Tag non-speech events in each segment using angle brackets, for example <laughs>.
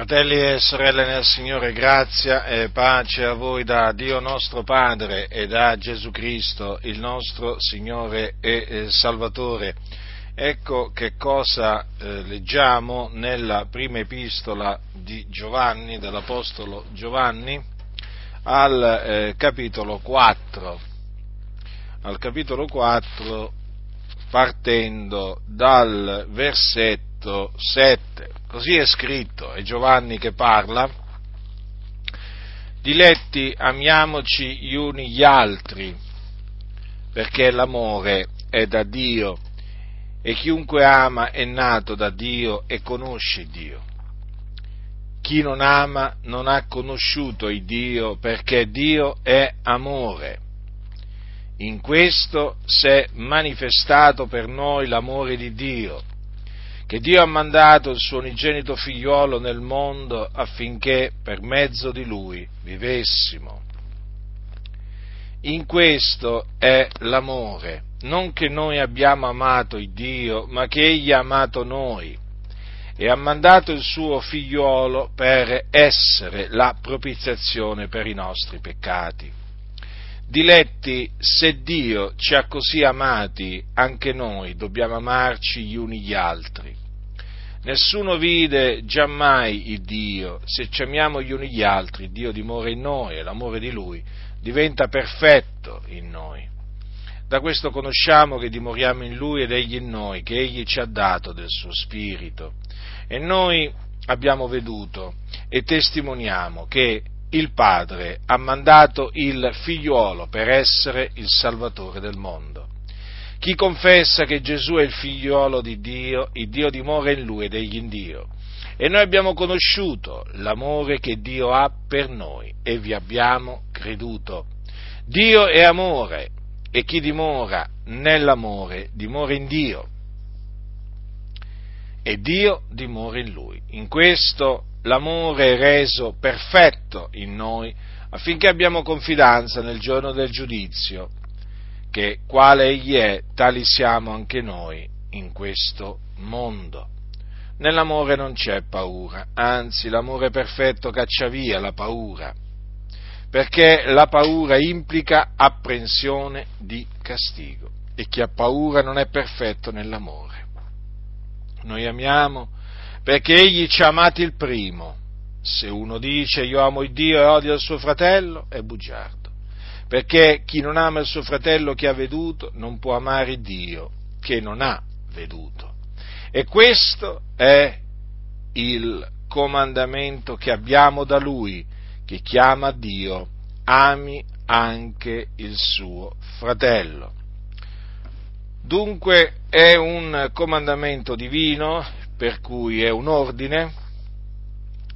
Fratelli e sorelle nel Signore, grazia e pace a voi da Dio nostro Padre e da Gesù Cristo, il nostro Signore e Salvatore. Ecco che cosa eh, leggiamo nella prima epistola di Giovanni, dell'Apostolo Giovanni, al eh, capitolo 4. Al capitolo 4 partendo dal versetto 7. Così è scritto, è Giovanni che parla. Diletti, amiamoci gli uni gli altri, perché l'amore è da Dio e chiunque ama è nato da Dio e conosce Dio. Chi non ama non ha conosciuto il Dio perché Dio è amore. In questo si è manifestato per noi l'amore di Dio, che Dio ha mandato il suo unigenito figliuolo nel mondo affinché per mezzo di lui vivessimo. In questo è l'amore, non che noi abbiamo amato il Dio, ma che Egli ha amato noi e ha mandato il suo figliuolo per essere la propiziazione per i nostri peccati. Diletti, se Dio ci ha così amati, anche noi dobbiamo amarci gli uni gli altri. Nessuno vide giammai il Dio, se ci amiamo gli uni gli altri, Dio dimora in noi e l'amore di Lui diventa perfetto in noi. Da questo conosciamo che dimoriamo in Lui ed Egli in noi, che Egli ci ha dato del suo Spirito. E noi abbiamo veduto e testimoniamo che il Padre ha mandato il figliuolo per essere il Salvatore del mondo. Chi confessa che Gesù è il figliuolo di Dio, il Dio dimora in lui ed egli in Dio. E noi abbiamo conosciuto l'amore che Dio ha per noi e vi abbiamo creduto. Dio è amore e chi dimora nell'amore dimora in Dio e Dio dimora in lui. In questo l'amore è reso perfetto in noi affinché abbiamo confidenza nel giorno del giudizio, che quale Egli è, tali siamo anche noi in questo mondo. Nell'amore non c'è paura, anzi l'amore perfetto caccia via la paura, perché la paura implica apprensione di castigo e chi ha paura non è perfetto nell'amore. Noi amiamo perché Egli ci ha amati il primo. Se uno dice io amo il Dio e odio il suo fratello, è bugiardo, perché chi non ama il suo fratello che ha veduto non può amare Dio che non ha veduto. E questo è il comandamento che abbiamo da Lui, che chiama Dio, ami anche il suo fratello. Dunque è un comandamento divino, per cui è un ordine,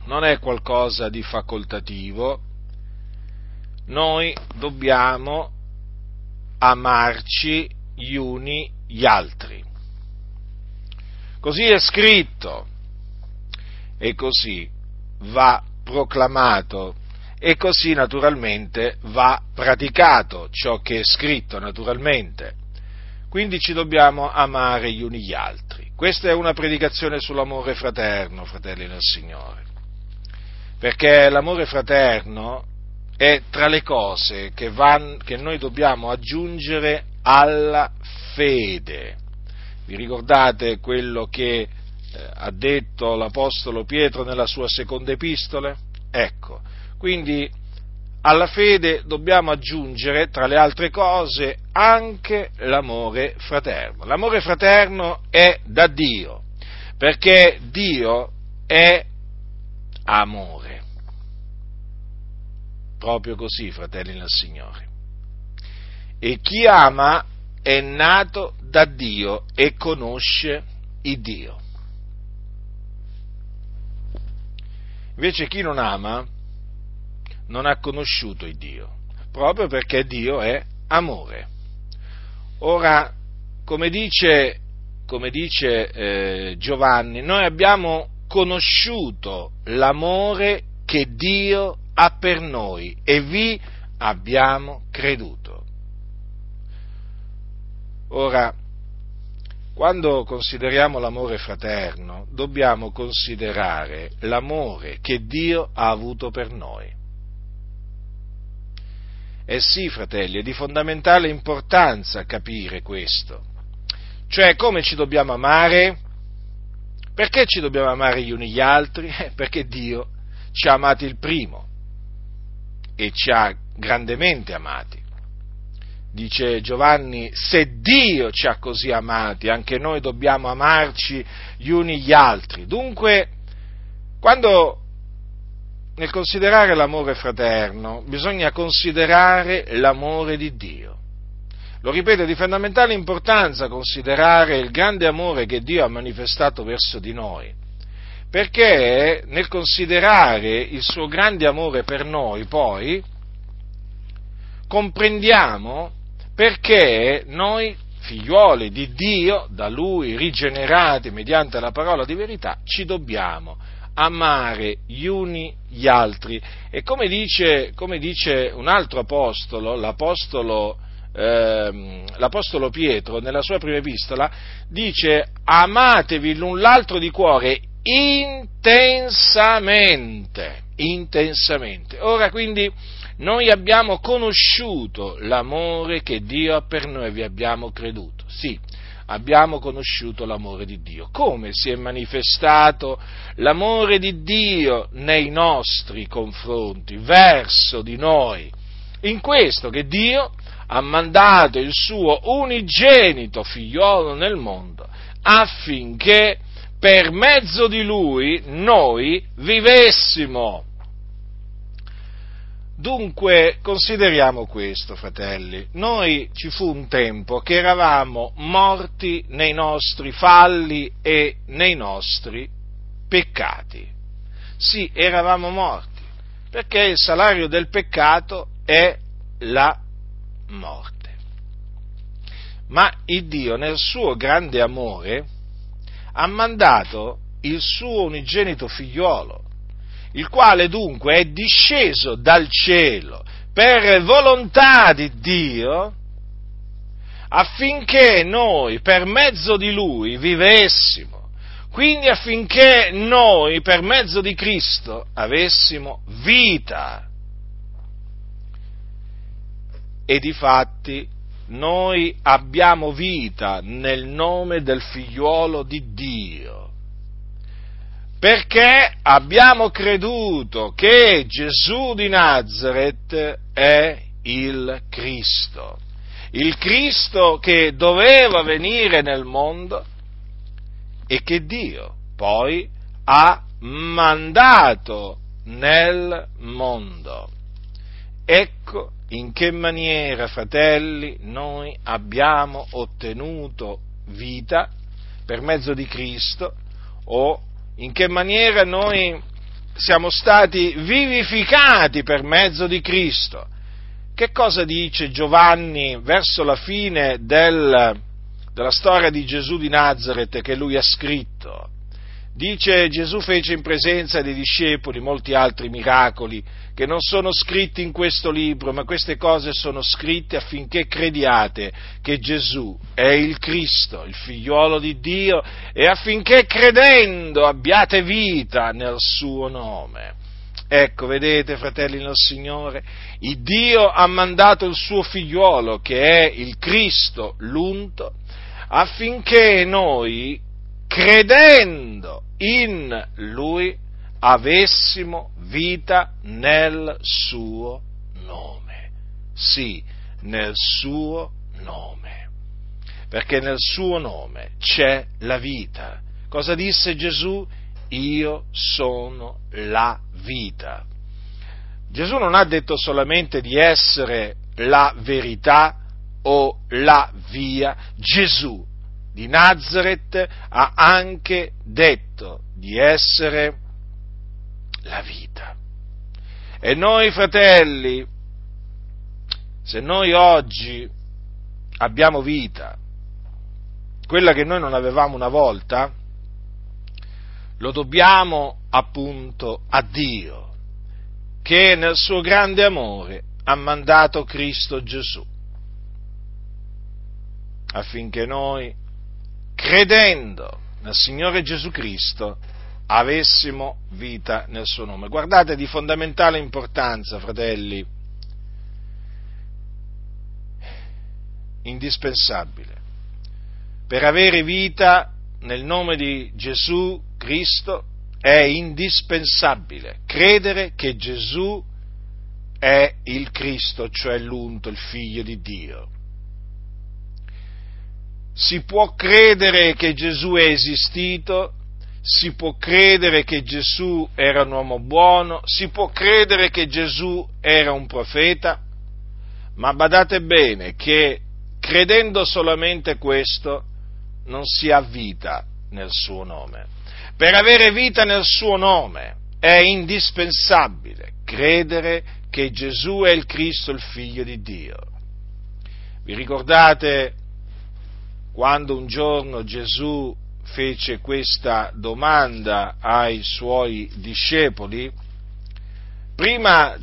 non è qualcosa di facoltativo, noi dobbiamo amarci gli uni gli altri. Così è scritto e così va proclamato e così naturalmente va praticato ciò che è scritto naturalmente. Quindi ci dobbiamo amare gli uni gli altri. Questa è una predicazione sull'amore fraterno, fratelli del Signore. Perché l'amore fraterno è tra le cose che, van, che noi dobbiamo aggiungere alla fede. Vi ricordate quello che eh, ha detto l'Apostolo Pietro nella sua seconda epistola? Ecco, quindi alla fede dobbiamo aggiungere, tra le altre cose, anche l'amore fraterno. L'amore fraterno è da Dio, perché Dio è amore. Proprio così, fratelli nel Signore. E chi ama è nato da Dio e conosce il Dio. Invece chi non ama non ha conosciuto il Dio, proprio perché Dio è amore. Ora, come dice, come dice eh, Giovanni, noi abbiamo conosciuto l'amore che Dio ha per noi e vi abbiamo creduto. Ora, quando consideriamo l'amore fraterno, dobbiamo considerare l'amore che Dio ha avuto per noi. Eh sì, fratelli, è di fondamentale importanza capire questo. Cioè, come ci dobbiamo amare? Perché ci dobbiamo amare gli uni gli altri? <laughs> Perché Dio ci ha amati il primo e ci ha grandemente amati dice Giovanni, se Dio ci ha così amati, anche noi dobbiamo amarci gli uni gli altri. Dunque, quando nel considerare l'amore fraterno bisogna considerare l'amore di Dio. Lo ripeto, è di fondamentale importanza considerare il grande amore che Dio ha manifestato verso di noi, perché nel considerare il suo grande amore per noi, poi, comprendiamo perché noi, figliuoli di Dio, da Lui rigenerati mediante la parola di verità, ci dobbiamo amare gli uni gli altri. E come dice, come dice un altro apostolo, l'apostolo, ehm, l'apostolo Pietro, nella sua prima epistola, dice amatevi l'un l'altro di cuore intensamente, intensamente. Ora quindi noi abbiamo conosciuto l'amore che Dio ha per noi vi abbiamo creduto. Sì, abbiamo conosciuto l'amore di Dio. Come si è manifestato l'amore di Dio nei nostri confronti, verso di noi? In questo che Dio ha mandato il suo unigenito figliolo nel mondo affinché per mezzo di lui noi vivessimo. Dunque, consideriamo questo, fratelli. Noi ci fu un tempo che eravamo morti nei nostri falli e nei nostri peccati. Sì, eravamo morti, perché il salario del peccato è la morte. Ma il Dio, nel suo grande amore, ha mandato il suo unigenito figliuolo il quale dunque è disceso dal cielo per volontà di Dio, affinché noi per mezzo di lui vivessimo, quindi affinché noi per mezzo di Cristo avessimo vita. E di fatti noi abbiamo vita nel nome del figliuolo di Dio perché abbiamo creduto che Gesù di Nazareth è il Cristo, il Cristo che doveva venire nel mondo e che Dio poi ha mandato nel mondo. Ecco in che maniera, fratelli, noi abbiamo ottenuto vita per mezzo di Cristo o in che maniera noi siamo stati vivificati per mezzo di Cristo. Che cosa dice Giovanni verso la fine del, della storia di Gesù di Nazareth che lui ha scritto? Dice Gesù fece in presenza dei discepoli molti altri miracoli che non sono scritti in questo libro, ma queste cose sono scritte affinché crediate che Gesù è il Cristo, il figliuolo di Dio, e affinché credendo abbiate vita nel suo nome. Ecco, vedete, fratelli nel Signore, il Dio ha mandato il suo figliuolo, che è il Cristo, l'unto, affinché noi credendo in Lui, avessimo vita nel suo nome. Sì, nel suo nome. Perché nel suo nome c'è la vita. Cosa disse Gesù? Io sono la vita. Gesù non ha detto solamente di essere la verità o la via, Gesù di Nazareth ha anche detto di essere la vita. E noi fratelli, se noi oggi abbiamo vita, quella che noi non avevamo una volta, lo dobbiamo appunto a Dio, che nel suo grande amore ha mandato Cristo Gesù, affinché noi credendo nel Signore Gesù Cristo, avessimo vita nel suo nome. Guardate, di fondamentale importanza, fratelli, indispensabile. Per avere vita nel nome di Gesù Cristo è indispensabile credere che Gesù è il Cristo, cioè l'unto, il figlio di Dio. Si può credere che Gesù è esistito, si può credere che Gesù era un uomo buono, si può credere che Gesù era un profeta, ma badate bene che credendo solamente questo non si ha vita nel suo nome. Per avere vita nel suo nome è indispensabile credere che Gesù è il Cristo, il figlio di Dio. Vi ricordate quando un giorno Gesù fece questa domanda ai suoi discepoli? Prima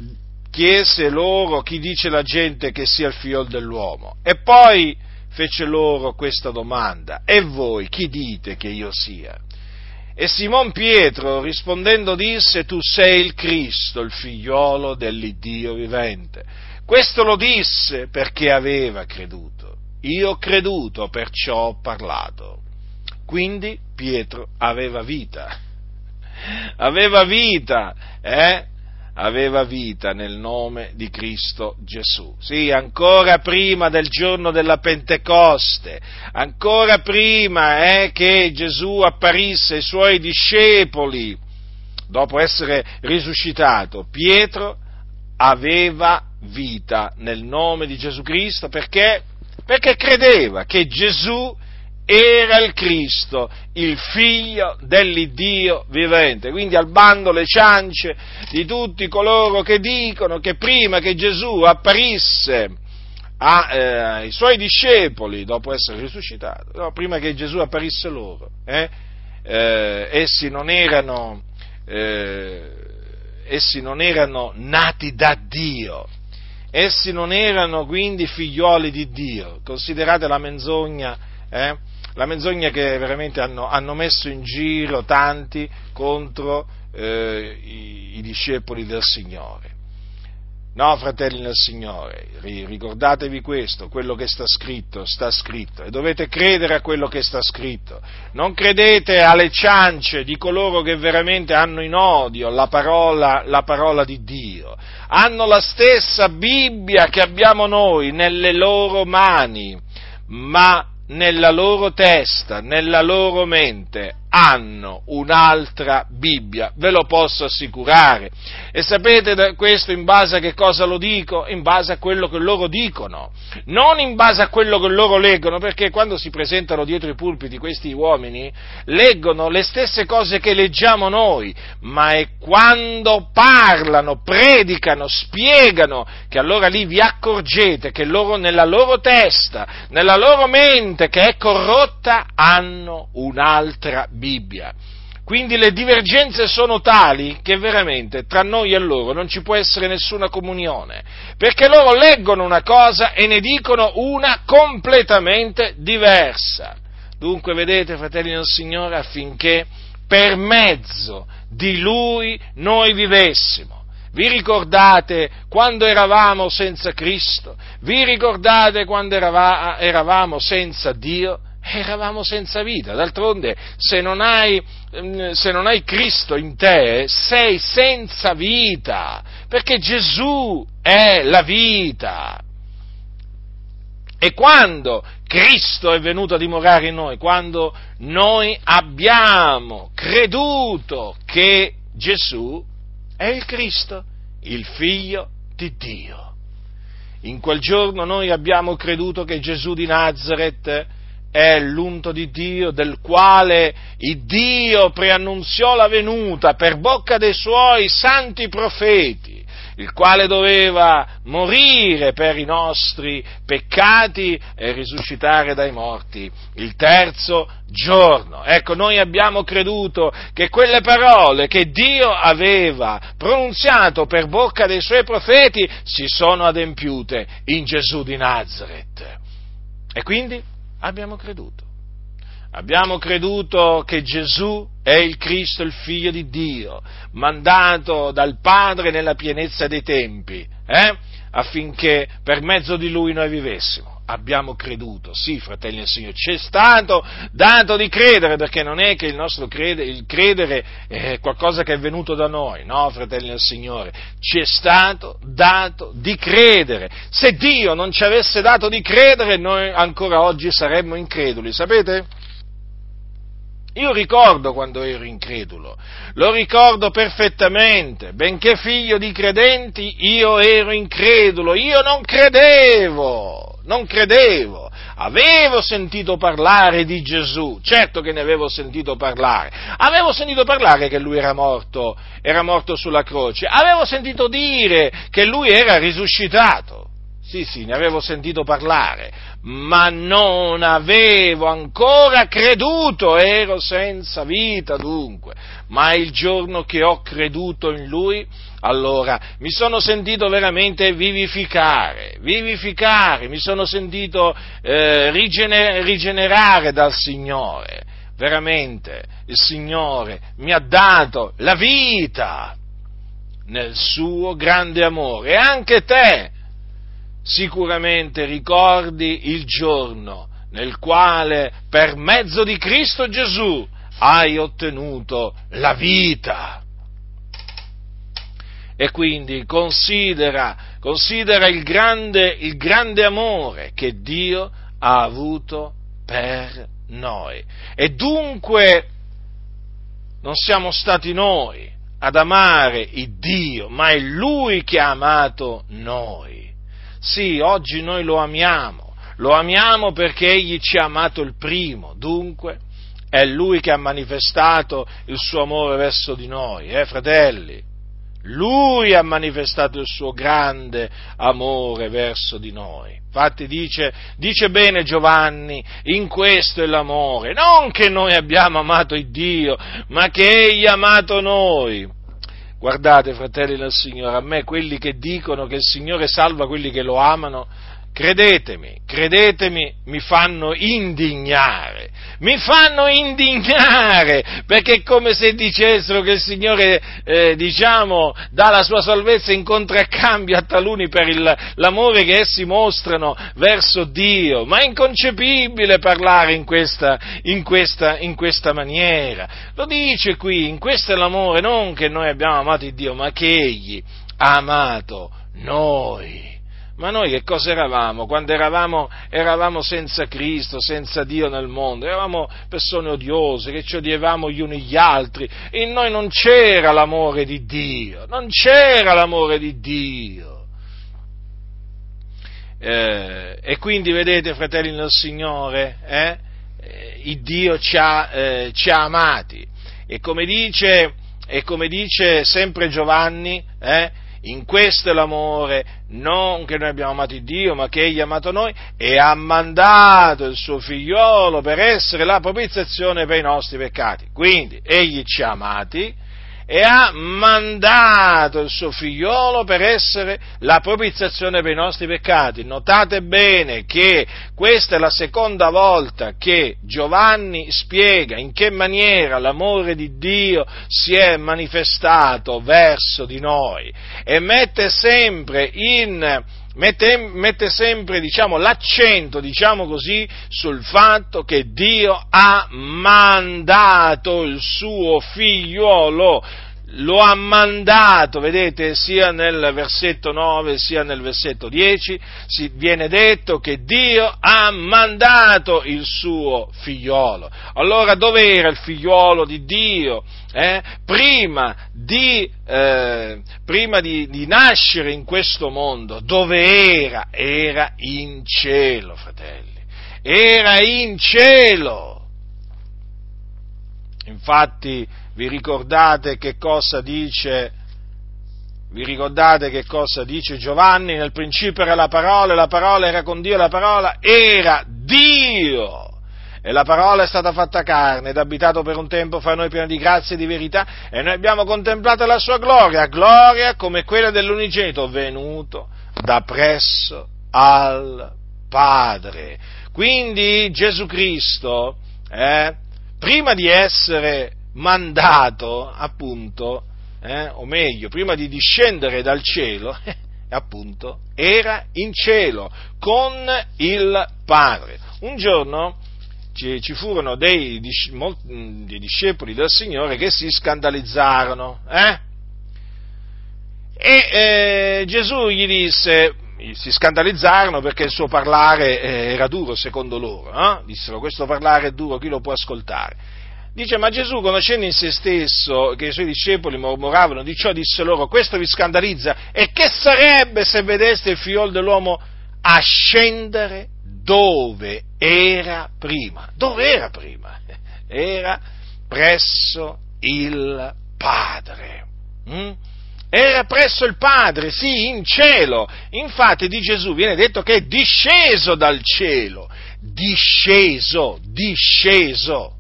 chiese loro chi dice la gente che sia il figlio dell'uomo e poi fece loro questa domanda, e voi chi dite che io sia? E Simon Pietro rispondendo disse, tu sei il Cristo, il figliolo dell'Iddio vivente. Questo lo disse perché aveva creduto. Io ho creduto, perciò ho parlato. Quindi Pietro aveva vita. <laughs> Aveva vita, eh? aveva vita nel nome di Cristo Gesù. Sì, ancora prima del giorno della Pentecoste, ancora prima eh, che Gesù apparisse ai suoi discepoli, dopo essere risuscitato, Pietro aveva vita nel nome di Gesù Cristo perché? Perché credeva che Gesù era il Cristo, il figlio dell'Iddio vivente. Quindi al bando le ciance di tutti coloro che dicono che prima che Gesù apparisse eh, ai suoi discepoli dopo essere risuscitato, no, prima che Gesù apparisse loro, eh, eh, essi, non erano, eh, essi non erano nati da Dio, essi non erano quindi figlioli di Dio. Considerate la menzogna eh, la menzogna che veramente hanno, hanno messo in giro tanti contro eh, i, i discepoli del Signore. No, fratelli nel Signore, ricordatevi questo, quello che sta scritto, sta scritto, e dovete credere a quello che sta scritto. Non credete alle ciance di coloro che veramente hanno in odio la parola, la parola di Dio. Hanno la stessa Bibbia che abbiamo noi nelle loro mani, ma nella loro testa, nella loro mente, hanno un'altra Bibbia, ve lo posso assicurare. E sapete questo in base a che cosa lo dico? In base a quello che loro dicono, non in base a quello che loro leggono, perché quando si presentano dietro i pulpiti questi uomini leggono le stesse cose che leggiamo noi, ma è quando parlano, predicano, spiegano, che allora lì vi accorgete che loro nella loro testa, nella loro mente che è corrotta, hanno un'altra Bibbia Bibbia. Quindi le divergenze sono tali che veramente tra noi e loro non ci può essere nessuna comunione, perché loro leggono una cosa e ne dicono una completamente diversa. Dunque, vedete, fratelli del Signore, affinché per mezzo di Lui noi vivessimo. Vi ricordate quando eravamo senza Cristo? Vi ricordate quando eravamo senza Dio? Eravamo senza vita. D'altronde, se non, hai, mm, se non hai Cristo in te, sei senza vita, perché Gesù è la vita. E quando Cristo è venuto a dimorare in noi, quando noi abbiamo creduto che Gesù è il Cristo, il figlio di Dio. In quel giorno noi abbiamo creduto che Gesù di Nazareth è l'unto di Dio del quale Dio preannunziò la venuta per bocca dei suoi santi profeti, il quale doveva morire per i nostri peccati e risuscitare dai morti il terzo giorno. Ecco, noi abbiamo creduto che quelle parole che Dio aveva pronunziato per bocca dei suoi profeti si sono adempiute in Gesù di Nazareth. E quindi abbiamo creduto. Abbiamo creduto che Gesù è il Cristo, il Figlio di Dio, mandato dal Padre nella pienezza dei tempi, eh? Affinché per mezzo di Lui noi vivessimo abbiamo creduto, sì, fratelli del Signore, è stato dato di credere, perché non è che il nostro crede, il credere è qualcosa che è venuto da noi, no, fratelli del Signore, è stato dato di credere. Se Dio non ci avesse dato di credere, noi ancora oggi saremmo increduli, sapete? Io ricordo quando ero incredulo, lo ricordo perfettamente, benché figlio di credenti, io ero incredulo, io non credevo, non credevo, avevo sentito parlare di Gesù, certo che ne avevo sentito parlare, avevo sentito parlare che lui era morto, era morto sulla croce, avevo sentito dire che lui era risuscitato, sì, sì, ne avevo sentito parlare, ma non avevo ancora creduto, ero senza vita dunque. Ma il giorno che ho creduto in Lui, allora mi sono sentito veramente vivificare, vivificare, mi sono sentito eh, rigener- rigenerare dal Signore. Veramente il Signore mi ha dato la vita nel suo grande amore e anche te sicuramente ricordi il giorno nel quale per mezzo di Cristo Gesù hai ottenuto la vita. E quindi considera, considera il, grande, il grande amore che Dio ha avuto per noi. E dunque non siamo stati noi ad amare il Dio, ma è Lui che ha amato noi. Sì, oggi noi lo amiamo, lo amiamo perché Egli ci ha amato il primo, dunque è Lui che ha manifestato il suo amore verso di noi, eh fratelli? Lui ha manifestato il suo grande amore verso di noi. Infatti dice, dice, bene Giovanni, in questo è l'amore, non che noi abbiamo amato il Dio, ma che Egli ha amato noi Guardate, fratelli del Signore, a me quelli che dicono che il Signore salva quelli che lo amano, credetemi, credetemi, mi fanno indignare, mi fanno indignare, perché è come se dicessero che il Signore, eh, diciamo, dà la sua salvezza in contraccambio a taluni per il, l'amore che essi mostrano verso Dio, ma è inconcepibile parlare in questa, in questa, in questa maniera. Lo dice qui, in questo è l'amore, non che noi abbiamo amato Dio, ma che Egli ha amato noi ma noi che cosa eravamo? Quando eravamo, eravamo, senza Cristo, senza Dio nel mondo, eravamo persone odiose, che ci odiavamo gli uni gli altri, in noi non c'era l'amore di Dio, non c'era l'amore di Dio. Eh, e quindi vedete, fratelli del Signore, eh, il Dio ci ha, eh, ci ha amati. E come dice, e come dice sempre Giovanni, eh, in questo è l'amore, non che noi abbiamo amato Dio, ma che Egli ha amato noi e ha mandato il suo figliolo per essere la propiziazione per i nostri peccati. Quindi Egli ci ha amati e ha mandato il suo figliolo per essere la propiziazione per i nostri peccati. Notate bene che questa è la seconda volta che Giovanni spiega in che maniera l'amore di Dio si è manifestato verso di noi e mette sempre in Mette, mette, sempre diciamo, l'accento diciamo così, sul fatto che Dio ha mandato il suo figliuolo lo ha mandato, vedete, sia nel versetto 9 sia nel versetto 10, si viene detto che Dio ha mandato il suo figliolo. Allora dove era il figliolo di Dio? Eh? Prima, di, eh, prima di, di nascere in questo mondo, dove era? Era in cielo, fratelli. Era in cielo. Infatti, vi ricordate che cosa dice vi ricordate che cosa dice Giovanni? Nel principio era la parola, la parola era con Dio, la parola era Dio. E la parola è stata fatta carne ed abitato per un tempo fra noi pieno di grazia e di verità, e noi abbiamo contemplato la sua gloria, gloria come quella dell'unigenito venuto da presso al Padre. Quindi Gesù Cristo eh, prima di essere mandato, appunto, eh, o meglio, prima di discendere dal cielo, <laughs> appunto, era in cielo con il Padre. Un giorno ci, ci furono dei, dei, discepoli del Signore che si scandalizzarono, eh? E eh, Gesù gli disse, si scandalizzarono perché il suo parlare eh, era duro secondo loro, eh? dissero questo parlare è duro, chi lo può ascoltare? Dice, ma Gesù, conoscendo in se stesso che i suoi discepoli mormoravano di ciò, disse loro, questo vi scandalizza, e che sarebbe se vedeste il figlio dell'uomo ascendere dove era prima? Dove era prima? Era presso il Padre. Mm? Era presso il Padre, sì, in cielo. Infatti di Gesù viene detto che è disceso dal cielo. Disceso, disceso.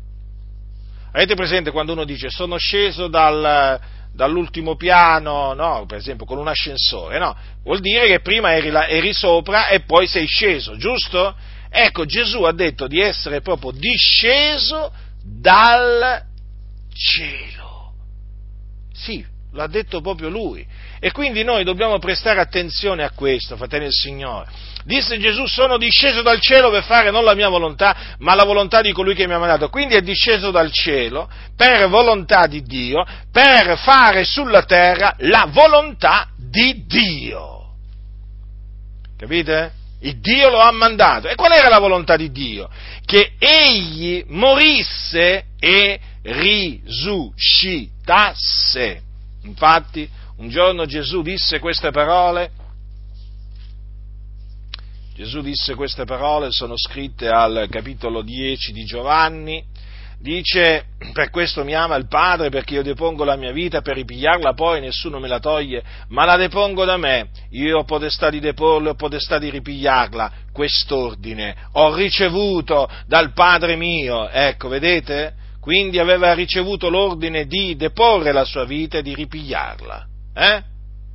Avete presente quando uno dice sono sceso dal, dall'ultimo piano, no? per esempio con un ascensore, no? Vuol dire che prima eri, là, eri sopra e poi sei sceso, giusto? Ecco, Gesù ha detto di essere proprio disceso dal cielo. Sì, l'ha detto proprio lui. E quindi noi dobbiamo prestare attenzione a questo, fratelli del Signore. Disse Gesù, sono disceso dal cielo per fare non la mia volontà, ma la volontà di colui che mi ha mandato. Quindi è disceso dal cielo per volontà di Dio, per fare sulla terra la volontà di Dio. Capite? Il Dio lo ha mandato. E qual era la volontà di Dio? Che egli morisse e risuscitasse. Infatti, un giorno Gesù disse queste parole. Gesù disse queste parole, sono scritte al capitolo 10 di Giovanni, dice, per questo mi ama il Padre, perché io depongo la mia vita per ripigliarla poi, nessuno me la toglie, ma la depongo da me, io ho potestà di deporla, ho potestà di ripigliarla, quest'ordine ho ricevuto dal Padre mio, ecco, vedete? Quindi aveva ricevuto l'ordine di deporre la sua vita e di ripigliarla, eh?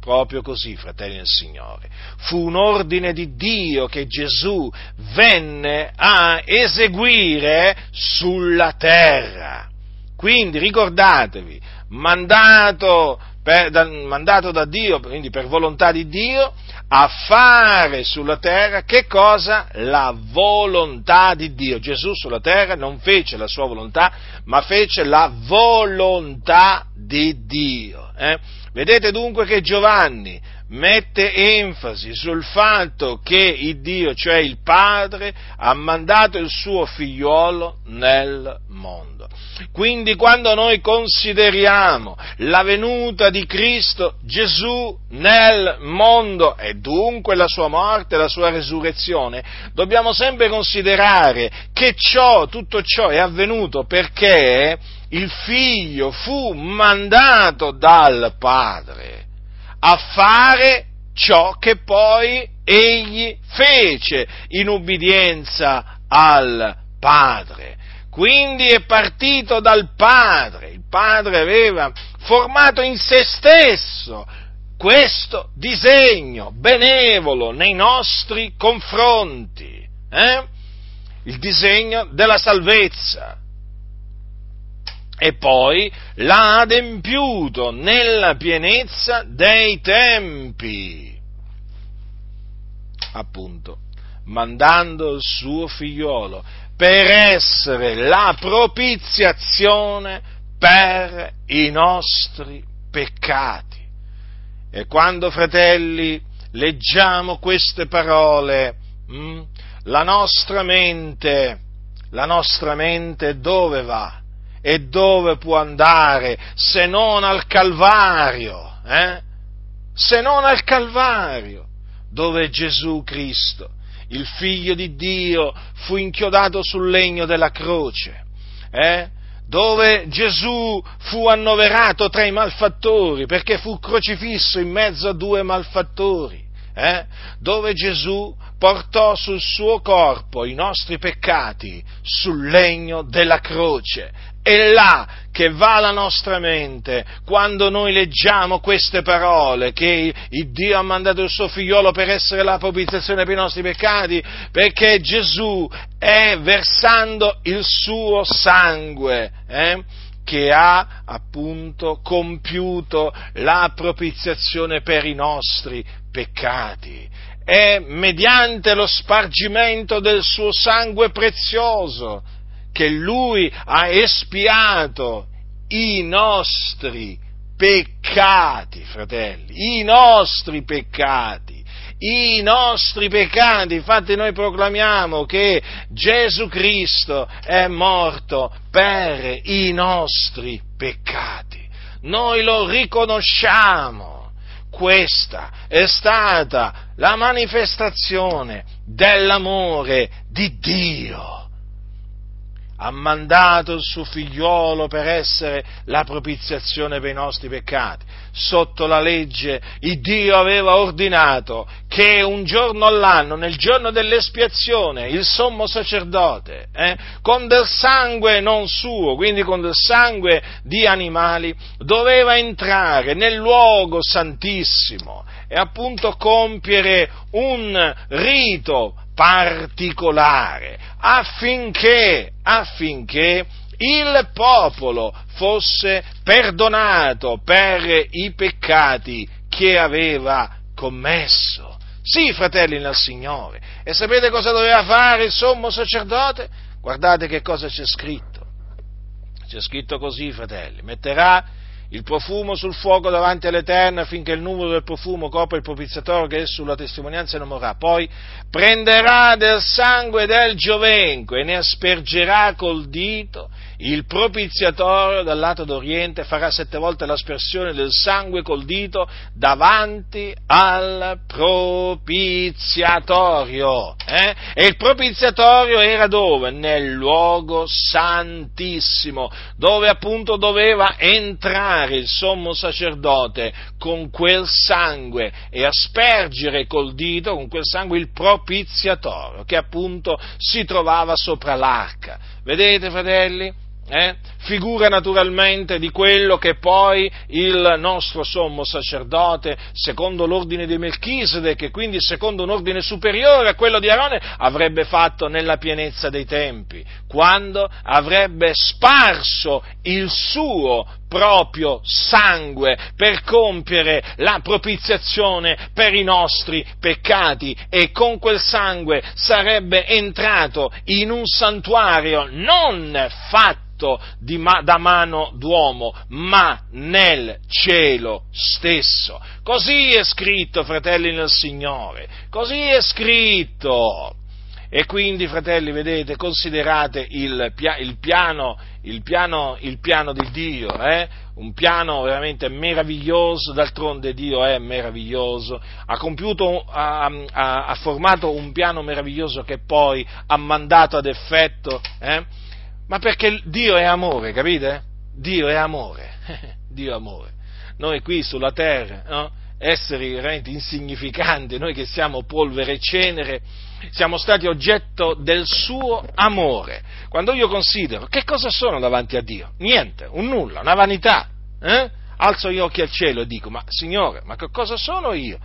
Proprio così, fratelli del Signore. Fu un ordine di Dio che Gesù venne a eseguire sulla terra. Quindi ricordatevi, mandato, per, da, mandato da Dio, quindi per volontà di Dio, a fare sulla terra che cosa? La volontà di Dio. Gesù sulla terra non fece la sua volontà, ma fece la volontà di Dio. Eh? Vedete dunque che Giovanni mette enfasi sul fatto che il Dio, cioè il Padre, ha mandato il suo figliuolo nel mondo. Quindi quando noi consideriamo la venuta di Cristo Gesù nel mondo e dunque la sua morte, la sua resurrezione, dobbiamo sempre considerare che ciò, tutto ciò è avvenuto perché il figlio fu mandato dal padre a fare ciò che poi egli fece in ubbidienza al padre. Quindi è partito dal padre, il padre aveva formato in se stesso questo disegno benevolo nei nostri confronti, eh? il disegno della salvezza e poi l'ha adempiuto nella pienezza dei tempi. Appunto, mandando il suo figliolo per essere la propiziazione per i nostri peccati. E quando, fratelli, leggiamo queste parole, mh, hm, la nostra mente, la nostra mente dove va? E dove può andare se non al Calvario? Eh? Se non al Calvario, dove Gesù Cristo, il Figlio di Dio, fu inchiodato sul legno della croce, eh? dove Gesù fu annoverato tra i malfattori perché fu crocifisso in mezzo a due malfattori eh? dove Gesù portò sul suo corpo i nostri peccati sul legno della croce. E là che va la nostra mente quando noi leggiamo queste parole, che Dio ha mandato il suo figliolo per essere la propiziazione per i nostri peccati, perché Gesù è versando il suo sangue. Eh? che ha appunto compiuto la propiziazione per i nostri peccati. È mediante lo spargimento del suo sangue prezioso che lui ha espiato i nostri peccati, fratelli, i nostri peccati i nostri peccati. Infatti noi proclamiamo che Gesù Cristo è morto per i nostri peccati. Noi lo riconosciamo. Questa è stata la manifestazione dell'amore di Dio ha mandato il suo figliolo per essere la propiziazione per i nostri peccati. Sotto la legge il Dio aveva ordinato che un giorno all'anno, nel giorno dell'espiazione, il sommo sacerdote, eh, con del sangue non suo, quindi con del sangue di animali, doveva entrare nel luogo santissimo e appunto compiere un rito particolare affinché, affinché il popolo fosse perdonato per i peccati che aveva commesso. Sì, fratelli nel Signore. E sapete cosa doveva fare il sommo sacerdote? Guardate che cosa c'è scritto. C'è scritto così, fratelli. Metterà il profumo sul fuoco davanti all'Eterno affinché il numero del profumo copra il propiziatorio che è sulla testimonianza e non morrà. Poi prenderà del sangue del giovenco e ne aspergerà col dito il propiziatorio dal lato d'Oriente farà sette volte l'aspersione del sangue col dito davanti al propiziatorio. Eh? E il propiziatorio era dove? Nel luogo santissimo, dove appunto doveva entrare il sommo sacerdote con quel sangue e aspergere col dito, con quel sangue, il propiziatorio, che appunto si trovava sopra l'arca. Vedete, fratelli? eh, figura naturalmente di quello che poi il nostro sommo sacerdote, secondo l'ordine di Melchisedec, e quindi secondo un ordine superiore a quello di Arone, avrebbe fatto nella pienezza dei tempi, quando avrebbe sparso il suo proprio sangue per compiere la propiziazione per i nostri peccati e con quel sangue sarebbe entrato in un santuario non fatto ma, da mano d'uomo, ma nel cielo stesso. Così è scritto, fratelli nel Signore, così è scritto. E quindi, fratelli, vedete, considerate il, il, piano, il, piano, il piano, di Dio, eh? un piano veramente meraviglioso, d'altronde Dio è meraviglioso, ha, compiuto, ha, ha, ha formato un piano meraviglioso che poi ha mandato ad effetto, eh? ma perché Dio è amore, capite? Dio è amore, <laughs> Dio è amore. Noi qui sulla terra, no? Esseri veramente insignificanti, noi che siamo polvere e cenere, siamo stati oggetto del suo amore. Quando io considero che cosa sono davanti a Dio? Niente, un nulla, una vanità. Eh? Alzo gli occhi al cielo e dico, ma Signore, ma che cosa sono io?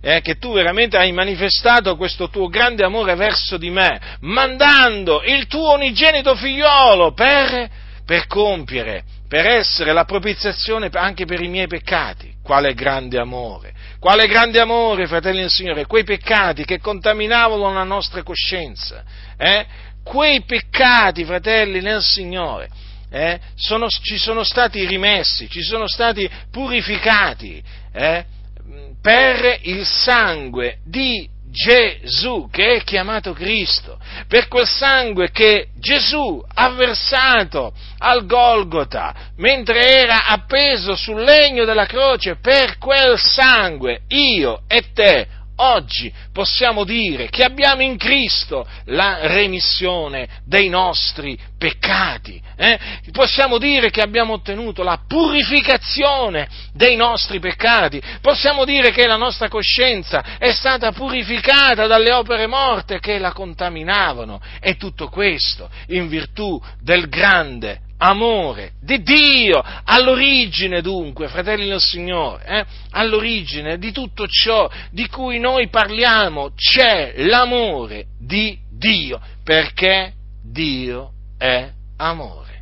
Eh, che tu veramente hai manifestato questo tuo grande amore verso di me, mandando il tuo unigenito figliolo per, per compiere per essere la propiziazione anche per i miei peccati. Quale grande amore! Quale grande amore, fratelli del Signore! Quei peccati che contaminavano la nostra coscienza, eh? quei peccati, fratelli nel Signore, eh? sono, ci sono stati rimessi, ci sono stati purificati eh? per il sangue di Gesù che è chiamato Cristo, per quel sangue che Gesù ha versato al Golgota mentre era appeso sul legno della croce, per quel sangue io e te oggi possiamo dire che abbiamo in Cristo la remissione dei nostri peccati, eh? possiamo dire che abbiamo ottenuto la purificazione dei nostri peccati, possiamo dire che la nostra coscienza è stata purificata dalle opere morte che la contaminavano e tutto questo in virtù del grande amore di Dio. All'origine dunque, fratelli del Signore, eh, all'origine di tutto ciò di cui noi parliamo c'è l'amore di Dio, perché Dio è amore.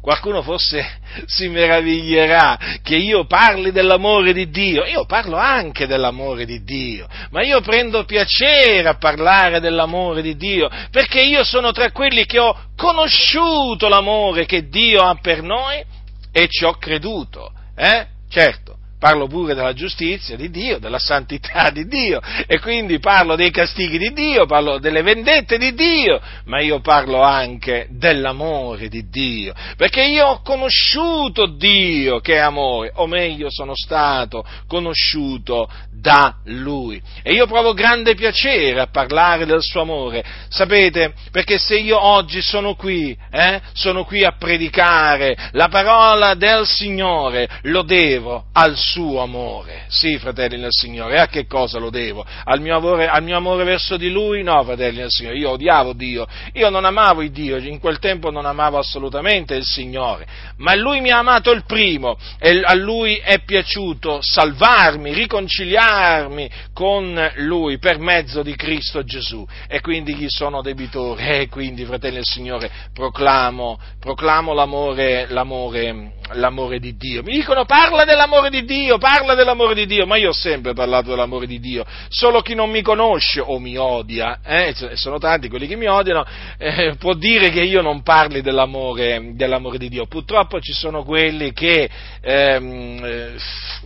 Qualcuno forse si meraviglierà che io parli dell'amore di Dio, io parlo anche dell'amore di Dio, ma io prendo piacere a parlare dell'amore di Dio, perché io sono tra quelli che ho conosciuto l'amore che Dio ha per noi e ci ho creduto, eh? Certo, parlo pure della giustizia di Dio, della santità di Dio e quindi parlo dei castighi di Dio, parlo delle vendette di Dio, ma io parlo anche dell'amore di Dio, perché io ho conosciuto Dio che è amore, o meglio sono stato conosciuto da Lui. E io provo grande piacere a parlare del suo amore, sapete, perché se io oggi sono qui, eh, sono qui a predicare la parola del Signore, lo devo al suo suo amore. Sì, fratelli nel Signore, a che cosa lo devo? Al mio, amore, al mio amore verso di Lui? No, fratelli nel Signore, io odiavo Dio, io non amavo il Dio, in quel tempo non amavo assolutamente il Signore, ma Lui mi ha amato il primo e a Lui è piaciuto salvarmi, riconciliarmi con Lui per mezzo di Cristo Gesù e quindi gli sono debitore e quindi, fratelli del Signore, proclamo, proclamo l'amore, l'amore, l'amore di Dio. Mi dicono parla dell'amore di Dio, parla dell'amore di Dio, ma io ho sempre parlato dell'amore di Dio, solo chi non mi conosce o mi odia, eh, sono tanti quelli che mi odiano, eh, può dire che io non parli dell'amore, dell'amore di Dio. Purtroppo ci sono quelli che ehm, eh,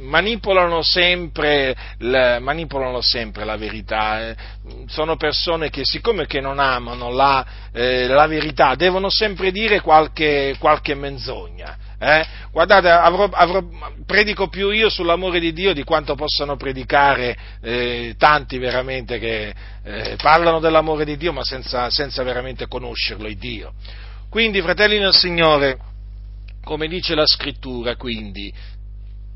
manipolano, sempre, la, manipolano sempre la verità, eh. sono persone che siccome che non amano la, eh, la verità devono sempre dire qualche, qualche menzogna. Eh? Guardate, avrò, avrò, predico più io sull'amore di Dio di quanto possano predicare eh, tanti veramente che eh, parlano dell'amore di Dio ma senza, senza veramente conoscerlo, il Dio. Quindi, fratelli del Signore, come dice la scrittura, quindi,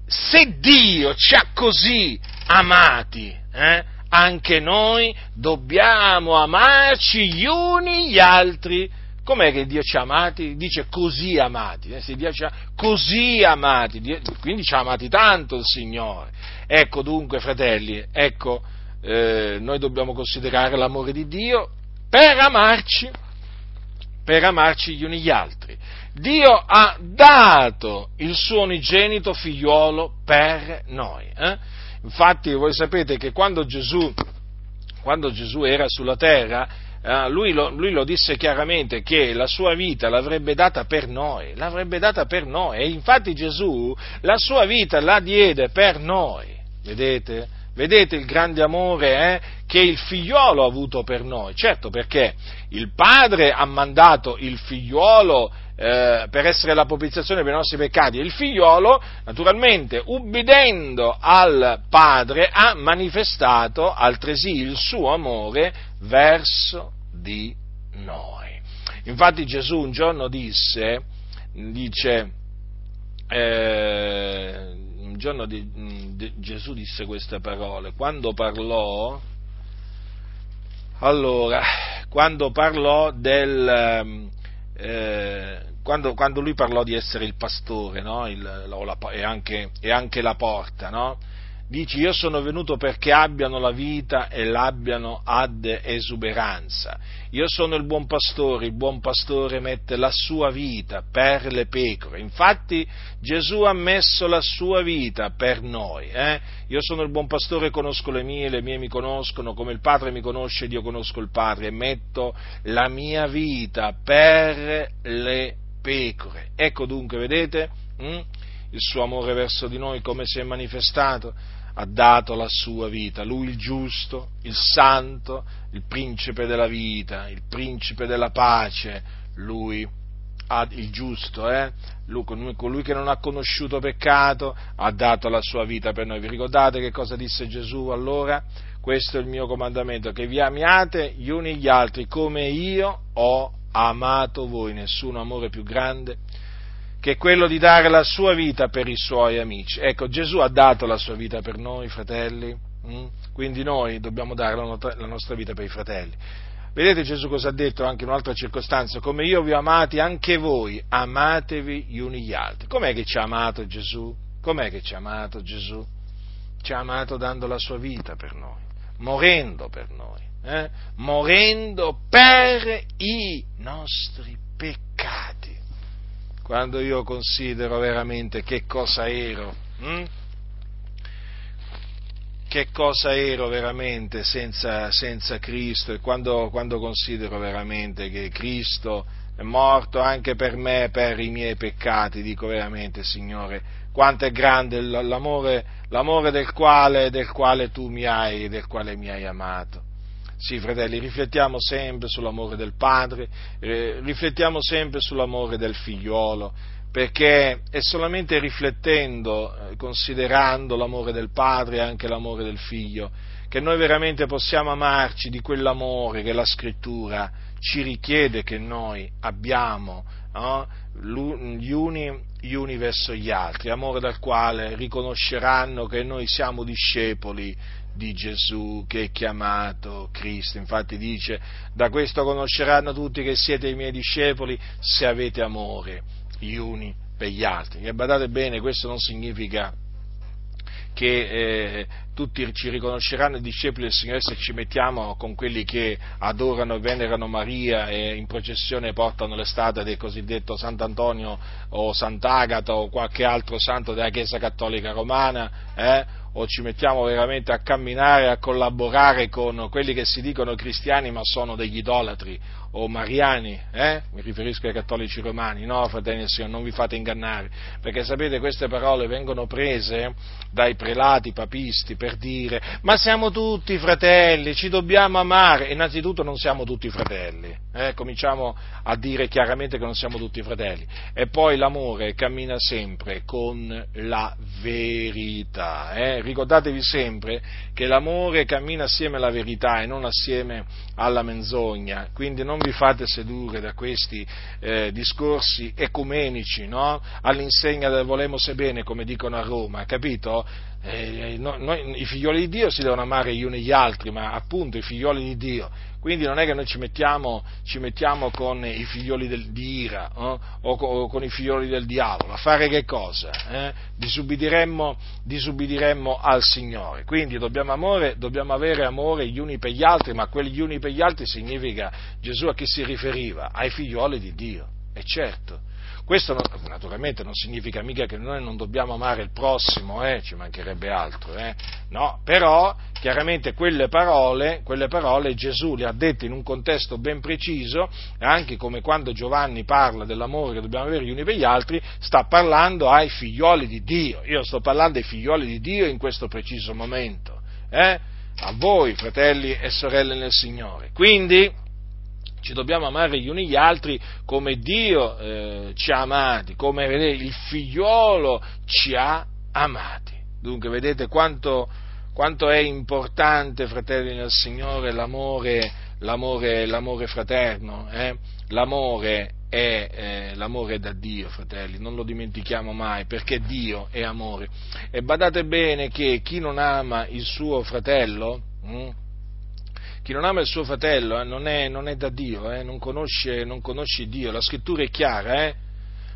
se Dio ci ha così amati, eh, anche noi dobbiamo amarci gli uni gli altri Com'è che Dio ci ha amati? Dice così amati, eh? Dio ci ha così amati, quindi ci ha amati tanto il Signore. Ecco dunque, fratelli, ecco, eh, noi dobbiamo considerare l'amore di Dio per amarci, per amarci gli uni gli altri. Dio ha dato il suo unigenito figliuolo per noi. Eh? Infatti voi sapete che quando Gesù, quando Gesù era sulla terra, eh, lui, lo, lui, lo, disse chiaramente che la sua vita l'avrebbe data per noi, l'avrebbe data per noi e infatti Gesù la sua vita la diede per noi, vedete? Vedete il grande amore eh, che il figliuolo ha avuto per noi? Certo perché il padre ha mandato il figliuolo eh, per essere la propiziazione per i nostri peccati e il figliolo, naturalmente, ubbidendo al padre, ha manifestato altresì il suo amore verso di noi. Infatti Gesù un giorno disse, dice, eh, un giorno di, di, Gesù disse queste parole, quando parlò, allora, quando parlò del, eh, quando, quando, lui parlò di essere il pastore no? il, la, e, anche, e, anche, la porta, no? Dice io sono venuto perché abbiano la vita e l'abbiano ad esuberanza. Io sono il buon pastore, il buon pastore mette la sua vita per le pecore. Infatti Gesù ha messo la sua vita per noi. Eh? Io sono il buon pastore, conosco le mie, le mie mi conoscono, come il Padre mi conosce io conosco il Padre e metto la mia vita per le pecore. Ecco dunque, vedete? Hm? Il suo amore verso di noi come si è manifestato? Ha dato la sua vita, lui il giusto, il santo, il principe della vita, il principe della pace, lui il giusto, eh? lui, colui che non ha conosciuto peccato, ha dato la sua vita per noi. Vi ricordate che cosa disse Gesù allora? Questo è il mio comandamento, che vi amiate gli uni gli altri come io ho amato voi, nessun amore più grande che è quello di dare la sua vita per i suoi amici. Ecco, Gesù ha dato la sua vita per noi, fratelli? Mm? quindi noi dobbiamo dare la nostra vita per i fratelli. vedete Gesù cosa ha detto anche in un'altra circostanza? Come io vi ho amati, anche voi amatevi gli uni gli altri. Com'è che ci ha amato Gesù? Com'è che ci ha amato Gesù? Ci ha amato dando la sua vita per noi, morendo per noi, eh? morendo per i nostri peccati. Quando io considero veramente che cosa ero, hm? che cosa ero veramente senza, senza Cristo e quando, quando, considero veramente che Cristo è morto anche per me, per i miei peccati, dico veramente, Signore, quanto è grande l'amore, l'amore del, quale, del quale tu mi hai, del quale mi hai amato. Sì, fratelli, riflettiamo sempre sull'amore del Padre, eh, riflettiamo sempre sull'amore del figliuolo, perché è solamente riflettendo, eh, considerando l'amore del padre e anche l'amore del figlio, che noi veramente possiamo amarci di quell'amore che la scrittura ci richiede che noi abbiamo no? gli, uni, gli uni verso gli altri, amore dal quale riconosceranno che noi siamo discepoli di Gesù che è chiamato Cristo. Infatti dice, da questo conosceranno tutti che siete i miei discepoli se avete amore gli uni per gli altri. E badate bene, questo non significa che eh, tutti ci riconosceranno i discepoli del Signore se ci mettiamo con quelli che adorano e venerano Maria e in processione portano le statue del cosiddetto Sant'Antonio o Sant'Agata o qualche altro santo della Chiesa Cattolica Romana, eh? O ci mettiamo veramente a camminare, a collaborare con quelli che si dicono cristiani ma sono degli idolatri o mariani, eh? mi riferisco ai cattolici romani, no fratelli del Signore, non vi fate ingannare, perché sapete queste parole vengono prese dai prelati papisti per dire ma siamo tutti fratelli, ci dobbiamo amare, innanzitutto non siamo tutti fratelli, eh? cominciamo a dire chiaramente che non siamo tutti fratelli, e poi l'amore cammina sempre con la verità, eh? ricordatevi sempre che l'amore cammina assieme alla verità e non assieme alla menzogna, quindi non vi fate sedurre da questi eh, discorsi ecumenici, no? all'insegna del volemo bene, come dicono a Roma, capito? Eh, noi, noi, I figlioli di Dio si devono amare gli uni gli altri, ma appunto i figlioli di Dio. Quindi non è che noi ci mettiamo, ci mettiamo con i figlioli del, di ira eh? o, o, con i figlioli del diavolo. A fare che cosa? Eh? Disubbidiremmo, disubbidiremmo, al Signore. Quindi dobbiamo, amore, dobbiamo avere amore gli uni per gli altri, ma quegli uni per gli altri significa Gesù a chi si riferiva? Ai figlioli di Dio. E certo, questo naturalmente non significa mica che noi non dobbiamo amare il prossimo, eh, ci mancherebbe altro, eh. no, però chiaramente quelle parole, quelle parole Gesù le ha dette in un contesto ben preciso, anche come quando Giovanni parla dell'amore che dobbiamo avere gli uni per gli altri, sta parlando ai figlioli di Dio, io sto parlando ai figlioli di Dio in questo preciso momento, eh? a voi fratelli e sorelle nel Signore. Quindi, ci dobbiamo amare gli uni gli altri come Dio eh, ci ha amati, come il figliuolo ci ha amati. Dunque vedete quanto, quanto è importante, fratelli nel Signore, l'amore, l'amore, l'amore fraterno. Eh? L'amore è eh, l'amore da Dio, fratelli, non lo dimentichiamo mai, perché Dio è amore. E badate bene che chi non ama il suo fratello, hm, chi non ama il suo fratello eh, non, è, non, è, da Dio, eh, non, conosce, non, conosce, Dio, la scrittura è chiara, eh?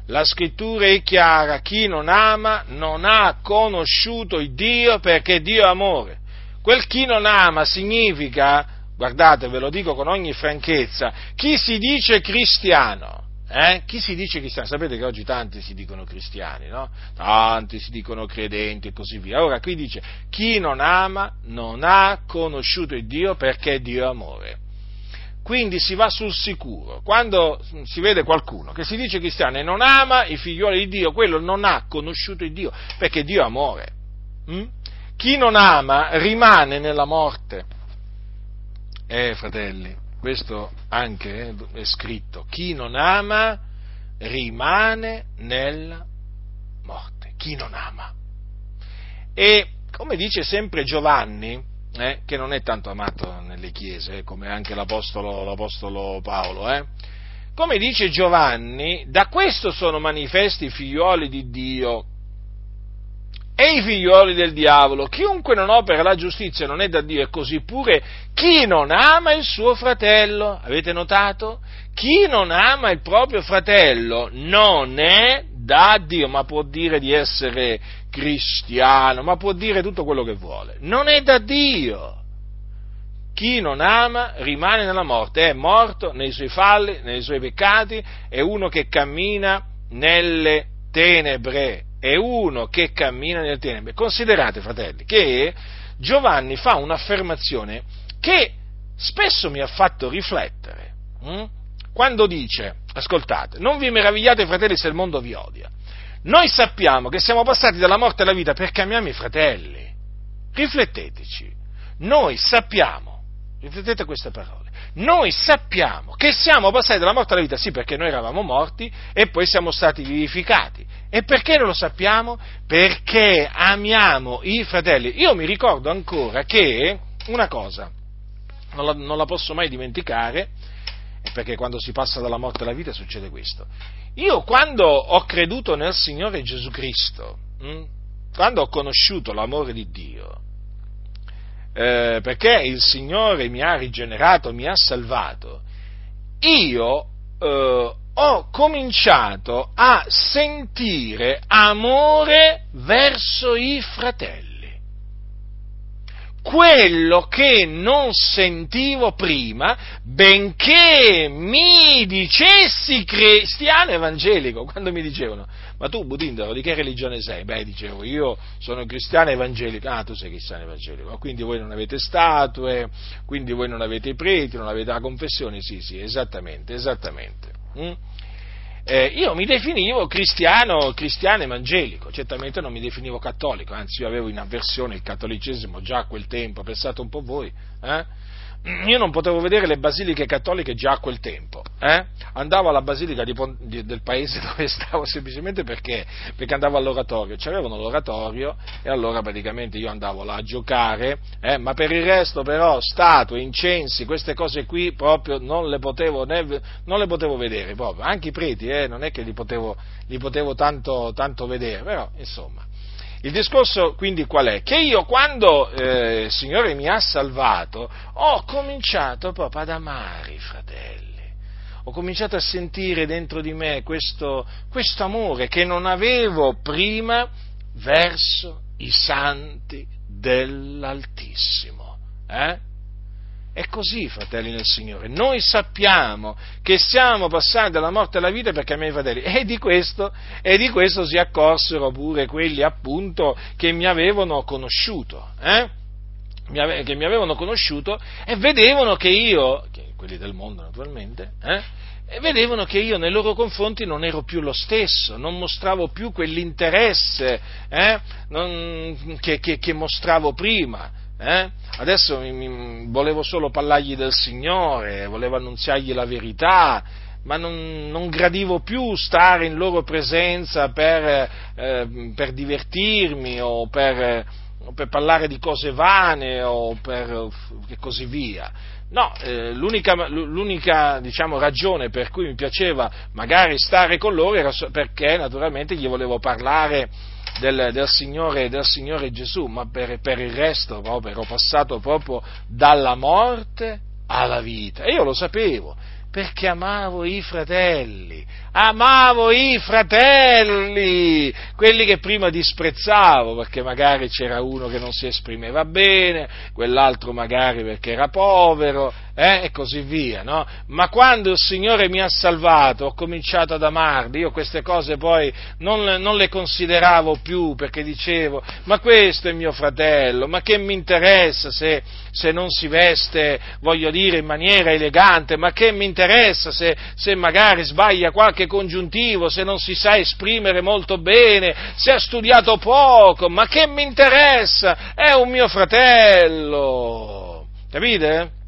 la scrittura è chiara, chi non ama non ha conosciuto il Dio perché Dio è amore. Quel chi non ama significa, guardate, ve lo dico con ogni franchezza, chi si dice cristiano eh? Chi si dice cristiano? Sapete che oggi tanti si dicono cristiani, no? Tanti si dicono credenti e così via. Ora qui dice, chi non ama non ha conosciuto il Dio perché Dio è amore. Quindi si va sul sicuro. Quando si vede qualcuno che si dice cristiano e non ama i figlioli di Dio, quello non ha conosciuto il Dio perché Dio è amore. Mm? Chi non ama rimane nella morte. Eh, fratelli, questo anche è scritto, chi non ama rimane nella morte, chi non ama. E come dice sempre Giovanni, eh, che non è tanto amato nelle chiese, eh, come anche l'apostolo, l'apostolo Paolo, eh, come dice Giovanni, da questo sono manifesti i figlioli di Dio. Dei figlioli del diavolo. Chiunque non opera la giustizia non è da Dio, e così pure chi non ama il suo fratello. Avete notato? Chi non ama il proprio fratello non è da Dio, ma può dire di essere cristiano, ma può dire tutto quello che vuole. Non è da Dio. Chi non ama rimane nella morte, è morto nei suoi falli, nei suoi peccati, è uno che cammina nelle tenebre, è uno che cammina nelle tenebre. Considerate, fratelli, che Giovanni fa un'affermazione che spesso mi ha fatto riflettere. Hm? Quando dice, ascoltate, non vi meravigliate, fratelli, se il mondo vi odia. Noi sappiamo che siamo passati dalla morte alla vita perché amiamo i fratelli. Rifletteteci. Noi sappiamo Riflettete queste parole. Noi sappiamo che siamo passati dalla morte alla vita, sì, perché noi eravamo morti e poi siamo stati vivificati. E perché non lo sappiamo? Perché amiamo i fratelli. Io mi ricordo ancora che una cosa, non la, non la posso mai dimenticare, perché quando si passa dalla morte alla vita succede questo. Io quando ho creduto nel Signore Gesù Cristo, hm, quando ho conosciuto l'amore di Dio, eh, perché il Signore mi ha rigenerato, mi ha salvato, io eh, ho cominciato a sentire amore verso i fratelli. Quello che non sentivo prima, benché mi dicessi cristiano evangelico, quando mi dicevano, ma tu Budindaro di che religione sei? Beh, dicevo, io sono cristiano evangelico, ah tu sei cristiano evangelico, quindi voi non avete statue, quindi voi non avete i preti, non avete la confessione, sì, sì, esattamente, esattamente. Mm? eh, io mi definivo cristiano, cristiano evangelico, certamente non mi definivo cattolico, anzi io avevo in avversione il cattolicesimo già a quel tempo, pensate un po' voi, eh? Io non potevo vedere le basiliche cattoliche già a quel tempo. Eh? Andavo alla basilica di, di, del paese <laughs> dove stavo semplicemente perché, perché andavo all'oratorio. C'avevano l'oratorio e allora praticamente io andavo là a giocare, eh? ma per il resto però statue, incensi, queste cose qui proprio non le potevo, ne, non le potevo vedere proprio. Anche i preti, eh? non è che li potevo, li potevo tanto, tanto vedere, però insomma. Il discorso quindi qual è? Che io quando eh, il Signore mi ha salvato ho cominciato proprio ad amare i fratelli, ho cominciato a sentire dentro di me questo, questo amore che non avevo prima verso i santi dell'Altissimo. Eh? È così, fratelli nel Signore. Noi sappiamo che siamo passati dalla morte alla vita perché amiamo i fratelli. E di questo, e di questo si accorsero pure quelli appunto che mi avevano conosciuto. Eh? che mi avevano conosciuto e vedevano che io, quelli del mondo naturalmente, eh, e vedevano che io nei loro confronti non ero più lo stesso, non mostravo più quell'interesse eh, non, che, che, che mostravo prima eh? Adesso mi, mi, volevo solo parlargli del Signore, volevo annunziargli la verità, ma non, non gradivo più stare in loro presenza per, eh, per divertirmi o per, per, parlare di cose vane o per, e così via. No, eh, l'unica, l'unica diciamo, ragione per cui mi piaceva magari stare con loro era perché naturalmente gli volevo parlare del, del, Signore, del Signore, Gesù, ma per, per il resto proprio, ero passato proprio dalla morte alla vita. E io lo sapevo, perché amavo i fratelli, amavo i fratelli, quelli che prima disprezzavo perché magari c'era uno che non si esprimeva bene, quell'altro magari perché era povero, eh, e così via, no? Ma quando il Signore mi ha salvato, ho cominciato ad amarli, io queste cose poi non, non le consideravo più perché dicevo, ma questo è mio fratello, ma che mi interessa se, se non si veste, voglio dire, in maniera elegante, ma che mi interessa se, se magari sbaglia qualche congiuntivo, se non si sa esprimere molto bene, se ha studiato poco, ma che mi interessa? È un mio fratello. Capite?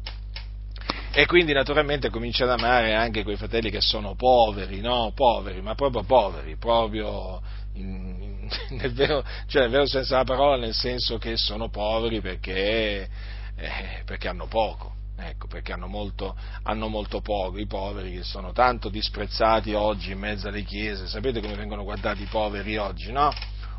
E quindi naturalmente comincia ad amare anche quei fratelli che sono poveri, no? Poveri, ma proprio poveri, proprio in, in, <laughs> nel, vero, cioè nel vero senso della parola, nel senso che sono poveri perché, eh, perché hanno poco. Ecco, perché hanno molto, hanno molto poco, i poveri che sono tanto disprezzati oggi in mezzo alle chiese, sapete come vengono guardati i poveri oggi, no?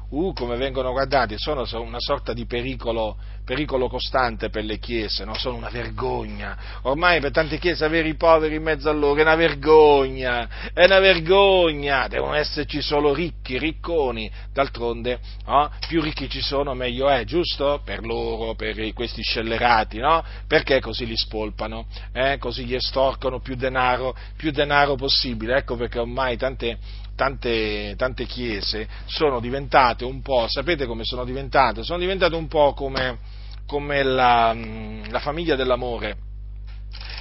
Uh, come vengono guardati, sono una sorta di pericolo, pericolo costante per le chiese, no? sono una vergogna. Ormai per tante chiese avere i poveri in mezzo a loro è una vergogna, è una vergogna, devono esserci solo ricchi, ricconi, d'altronde no? più ricchi ci sono meglio è, giusto? Per loro, per questi scellerati, no? Perché così li spolpano, eh? così gli estorcono più denaro, più denaro possibile, ecco perché ormai tante tante, tante chiese sono diventate un po', sapete come sono diventate? Sono diventate un po' come, come la, la famiglia dell'amore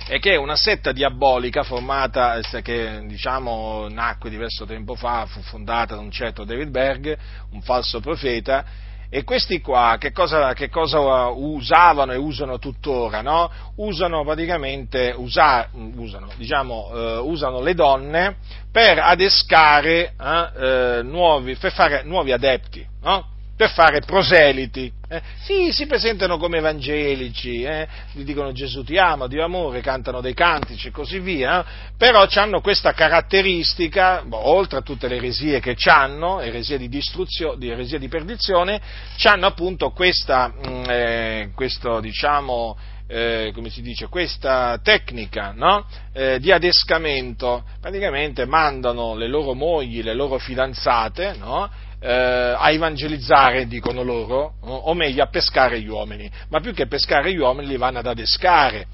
e che è una setta diabolica formata, eh, che diciamo nacque diverso tempo fa, fu fondata da un certo David Berg, un falso profeta, e questi qua che cosa, che cosa usavano e usano tuttora? No? Usano praticamente, usa, usano, diciamo, eh, usano le donne per adescare eh, eh, nuovi, per fare nuovi adepti. No? per fare proseliti. Eh? Sì, si presentano come evangelici, eh? dicono Gesù ti ama, Dio amore, cantano dei cantici e così via, eh? però hanno questa caratteristica, boh, oltre a tutte le eresie che hanno, eresie di distruzione, di eresia di perdizione, hanno appunto questa, mh, mm, eh, questo, diciamo, eh, come si dice, questa tecnica no? eh, di adescamento, praticamente mandano le loro mogli, le loro fidanzate, no? Eh, a evangelizzare, dicono loro, o meglio a pescare gli uomini, ma più che pescare gli uomini li vanno ad adescare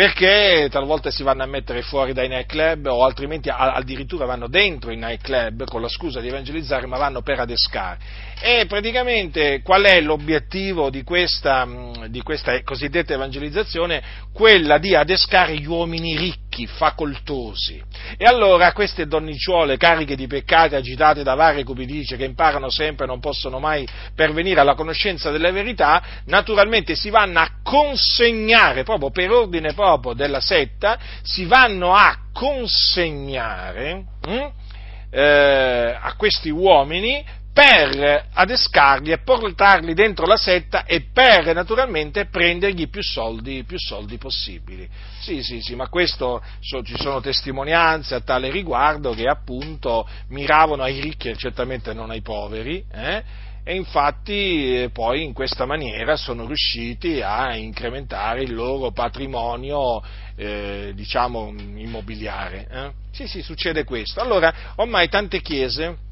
perché talvolta si vanno a mettere fuori dai nightclub o altrimenti addirittura vanno dentro i nightclub con la scusa di evangelizzare ma vanno per adescare. E praticamente qual è l'obiettivo di questa, di questa cosiddetta evangelizzazione? Quella di adescare gli uomini ricchi, facoltosi. E allora queste donnicciuole cariche di peccati agitate da varie cupidicie che imparano sempre e non possono mai pervenire alla conoscenza della verità, naturalmente si vanno a consegnare proprio per ordine proprio della setta, si vanno a consegnare hm, eh, a questi uomini per adescarli e portarli dentro la setta e per naturalmente prendergli più soldi, più soldi possibili. Sì, sì, sì, ma questo so, ci sono testimonianze a tale riguardo che appunto miravano ai ricchi e certamente non ai poveri. Eh? e infatti eh, poi in questa maniera sono riusciti a incrementare il loro patrimonio eh, diciamo immobiliare. Eh? Sì, sì, succede questo. Allora, ormai tante chiese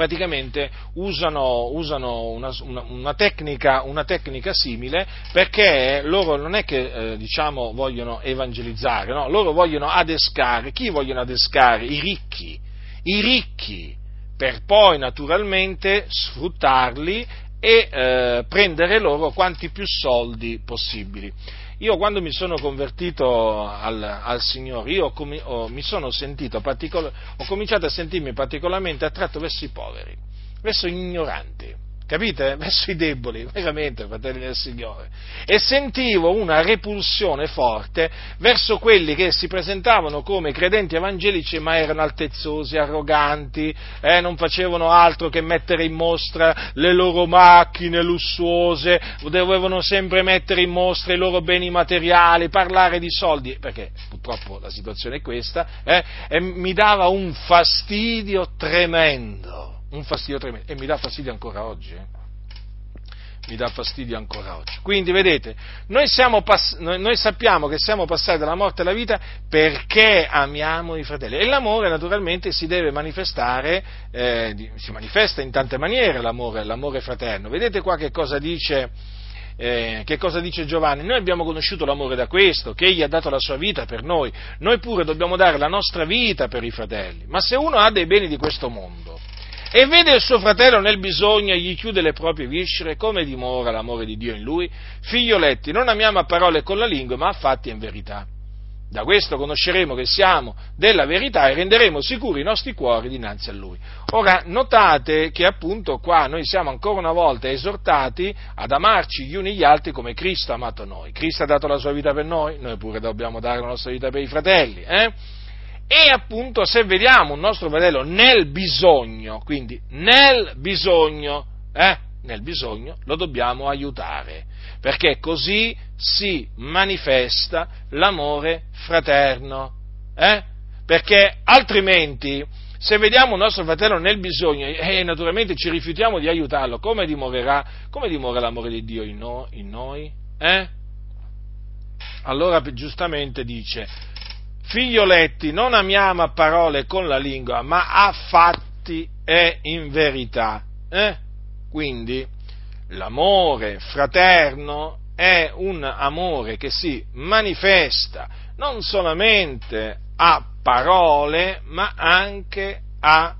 praticamente usano, usano una, una, una, tecnica, una, tecnica, simile perché loro non è che eh, diciamo, vogliono evangelizzare, no? loro vogliono adescare. Chi vogliono adescare? I ricchi. I ricchi per poi naturalmente sfruttarli e eh, prendere loro quanti più soldi possibili. Io quando mi sono convertito al, al Signore, io ho, ho, particol- ho cominciato a sentirmi particolarmente attratto verso i poveri, verso gli ignoranti capite? <laughs> Verso i deboli, veramente, fratelli del Signore. E sentivo una repulsione forte verso quelli che si presentavano come credenti evangelici ma erano altezzosi, arroganti, eh, non facevano altro che mettere in mostra le loro macchine lussuose, dovevano sempre mettere in mostra i loro beni materiali, parlare di soldi, perché purtroppo la situazione è questa, eh, e mi dava un fastidio tremendo un fastidio tremendo e mi dà fastidio ancora oggi. Eh? Mi dà fastidio ancora oggi. Quindi vedete, noi, pass- noi, sappiamo che siamo passati dalla morte alla vita perché amiamo i fratelli e l'amore naturalmente si deve manifestare, eh, si manifesta in tante maniere l'amore, l'amore fraterno. Vedete qua che cosa dice. Eh, che cosa dice Giovanni? Noi abbiamo conosciuto l'amore da questo, che Egli ha dato la sua vita per noi, noi pure dobbiamo dare la nostra vita per i fratelli. Ma se uno ha dei beni di questo mondo e vede il suo fratello nel bisogno e gli chiude le proprie viscere, come dimora l'amore di Dio in lui? Figlioletti, non amiamo a parole con la lingua, ma a fatti e in verità. Da questo conosceremo che siamo della verità e renderemo sicuri i nostri cuori dinanzi a Lui. Ora, notate che appunto qua noi siamo ancora una volta esortati ad amarci gli uni gli altri come Cristo ha amato noi. Cristo ha dato la sua vita per noi, noi pure dobbiamo dare la nostra vita per i fratelli. Eh? E appunto se vediamo un nostro fratello nel bisogno, quindi nel bisogno, eh, nel bisogno lo dobbiamo aiutare, perché così si manifesta l'amore fraterno, eh? perché altrimenti Se vediamo un nostro fratello nel bisogno e eh, naturalmente ci rifiutiamo di aiutarlo, come dimorerà, come dimora l'amore di Dio in, no, in noi? Eh? Allora giustamente dice, figlioletti, non amiamo a parole con la lingua, ma a fatti e in verità. Eh? Quindi l'amore fraterno è un amore che si manifesta non solamente a parole, ma anche a,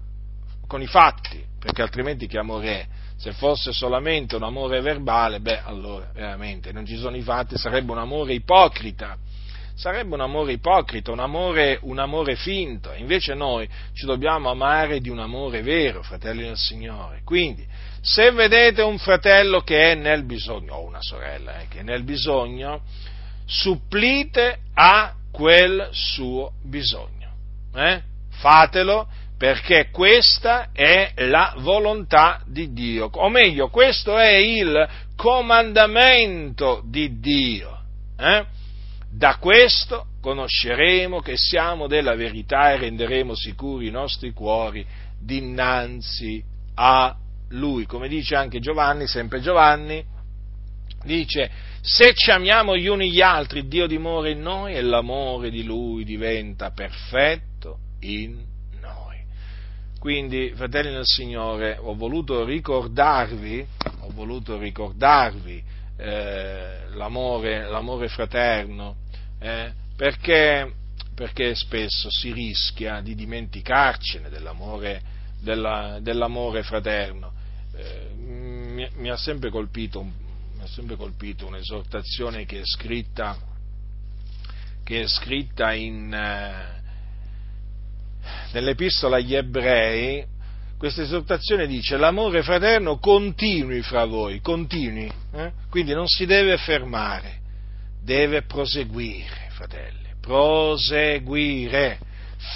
con i fatti, perché altrimenti che amore è? Se fosse solamente un amore verbale, beh, allora veramente non ci sono i fatti, sarebbe un amore ipocrita. Sarebbe un amore ipocrita, un amore, un amore finto. Invece noi ci dobbiamo amare di un amore vero, fratelli del Signore. Quindi, se vedete un fratello che è nel bisogno, o una sorella eh, che è nel bisogno, supplite a quel suo bisogno. Eh? Fatelo perché questa è la volontà di Dio, o meglio, questo è il comandamento di Dio. Eh? Da questo conosceremo che siamo della verità e renderemo sicuri i nostri cuori dinanzi a Lui. Come dice anche Giovanni, sempre Giovanni, dice, se ci amiamo gli uni gli altri, Dio dimora in noi e l'amore di Lui diventa perfetto in noi. Quindi, fratelli del Signore, ho voluto ricordarvi, ho voluto ricordarvi eh, l'amore, l'amore, fraterno, eh, perché, perché, spesso si rischia di dimenticarcene dell'amore, della, dell'amore fraterno. Eh, mi, mi, ha sempre colpito mi ha sempre colpito un'esortazione che è scritta, che è scritta in, eh, nell'epistola agli ebrei, questa esortazione dice l'amore fraterno continui fra voi, continui, eh? quindi non si deve fermare, deve proseguire, fratelli, proseguire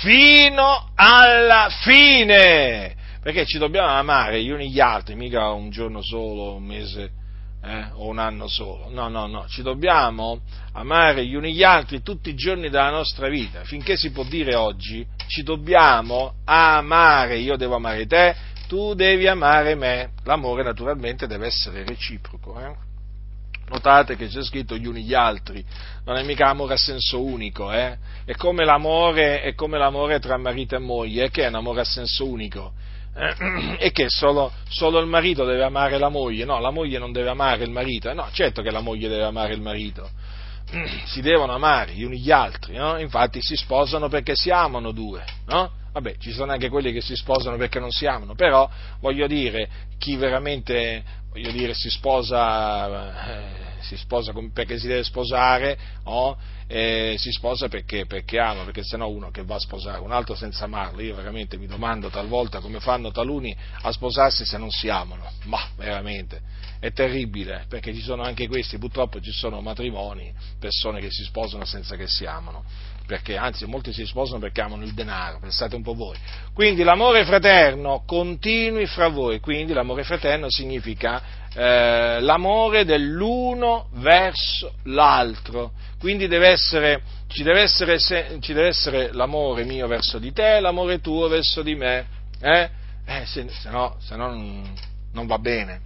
fino alla fine, perché ci dobbiamo amare gli uni gli altri, mica un giorno solo, un mese eh, o un anno solo. No, no, no, ci dobbiamo amare gli uni gli altri tutti i giorni della nostra vita. Finché si può dire oggi, ci dobbiamo amare. Io devo amare te, tu devi amare me. L'amore naturalmente deve essere reciproco. Eh? Notate che c'è scritto gli uni gli altri, non è mica amore a senso unico, eh? è, come è, come l'amore, tra marito e moglie, che è un amore a senso unico. Eh, <clears throat> e che solo, solo, il marito deve amare la moglie, no, la moglie non deve amare il marito, eh, no, certo che la moglie deve amare il marito, si devono amare gli uni gli altri, no? infatti si sposano perché si amano due, no? Vabbè, ci sono anche quelli che si sposano perché non si amano, però voglio dire, chi veramente voglio dire, si sposa, eh, si sposa perché si deve sposare, oh, eh, si sposa perché, perché ama, perché sennò uno che va a sposare un altro senza amarlo, io veramente mi domando talvolta come fanno taluni a sposarsi se non si amano, ma veramente è terribile, perché ci sono anche questi, purtroppo ci sono matrimoni, persone che si sposano senza che si amano, perché anzi molti si sposano perché amano il denaro, pensate un po' voi. Quindi l'amore fraterno continui fra voi, quindi l'amore fraterno significa eh, l'amore dell'uno verso l'altro, quindi deve essere, ci, deve essere, ci, deve essere, l'amore mio verso di te l'amore tuo verso di me, eh? Eh, se, se, no, se no non, non, va bene,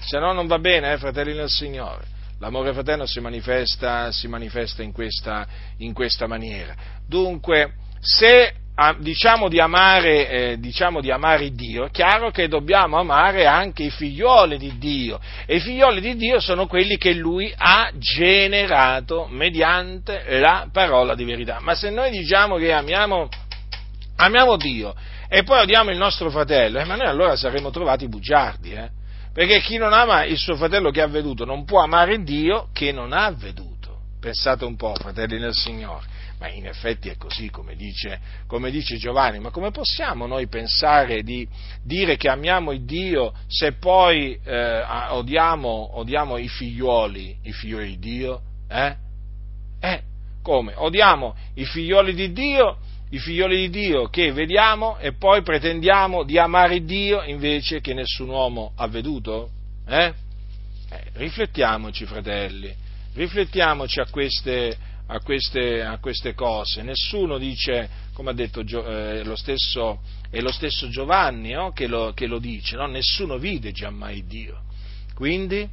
se no non va bene, eh, fratelli del Signore. L'amore fraterno si manifesta, si manifesta in, questa, in questa maniera. Dunque, se diciamo di, amare, eh, diciamo di amare Dio, è chiaro che dobbiamo amare anche i figlioli di Dio. E i figlioli di Dio sono quelli che Lui ha generato mediante la parola di verità. Ma se noi diciamo che amiamo, amiamo Dio e poi odiamo il nostro fratello, eh, ma noi allora saremo trovati bugiardi, eh? perché chi non ama il suo fratello che ha veduto non può amare Dio che non ha veduto. Pensate un po', fratelli del Signore ma in effetti è così come dice, come dice Giovanni, ma come possiamo noi pensare di dire che amiamo il Dio se poi eh, odiamo, odiamo, i figlioli, i figlioli di Dio? Eh? Eh, come? Odiamo i figlioli di Dio, i figlioli di Dio che vediamo e poi pretendiamo di amare Dio invece che nessun uomo ha veduto? Eh? Eh, riflettiamoci, fratelli, riflettiamoci a queste, a queste, a queste cose. Nessuno dice, come ha detto eh, lo stesso, è lo stesso Giovanni no? che, lo, che, lo, dice, no? nessuno vide giammai Dio. Quindi,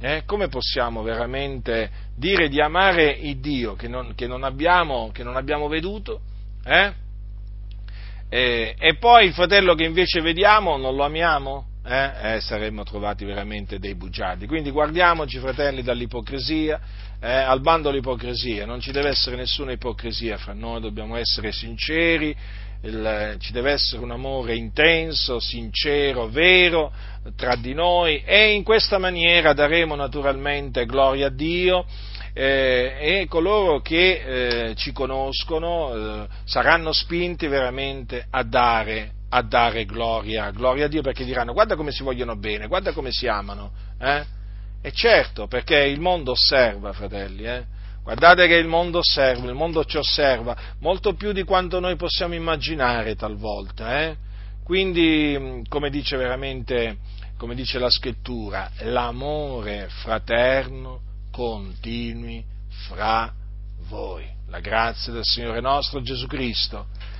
eh, come possiamo veramente dire di amare il Dio che non, che non, abbiamo, che non abbiamo, veduto? Eh? E, e poi il fratello che invece vediamo non lo amiamo? Eh? Eh, saremmo trovati veramente dei bugiardi. Quindi guardiamoci, fratelli, dall'ipocrisia, eh, al bando dell'ipocrisia, non ci deve essere nessuna ipocrisia fra noi, dobbiamo essere sinceri, il, ci deve essere un amore intenso, sincero, vero tra di noi e in questa maniera daremo naturalmente gloria a Dio eh, e coloro che eh, ci conoscono eh, saranno spinti veramente a dare, a dare gloria, gloria, a Dio perché diranno guarda come si vogliono bene, guarda come si amano. Eh? E certo, perché il mondo osserva, fratelli, eh? Guardate che il mondo osserva, il mondo ci osserva molto più di quanto noi possiamo immaginare talvolta, eh? Quindi, come dice veramente, come dice la scrittura, l'amore fraterno continui fra voi. La grazia del Signore nostro Gesù Cristo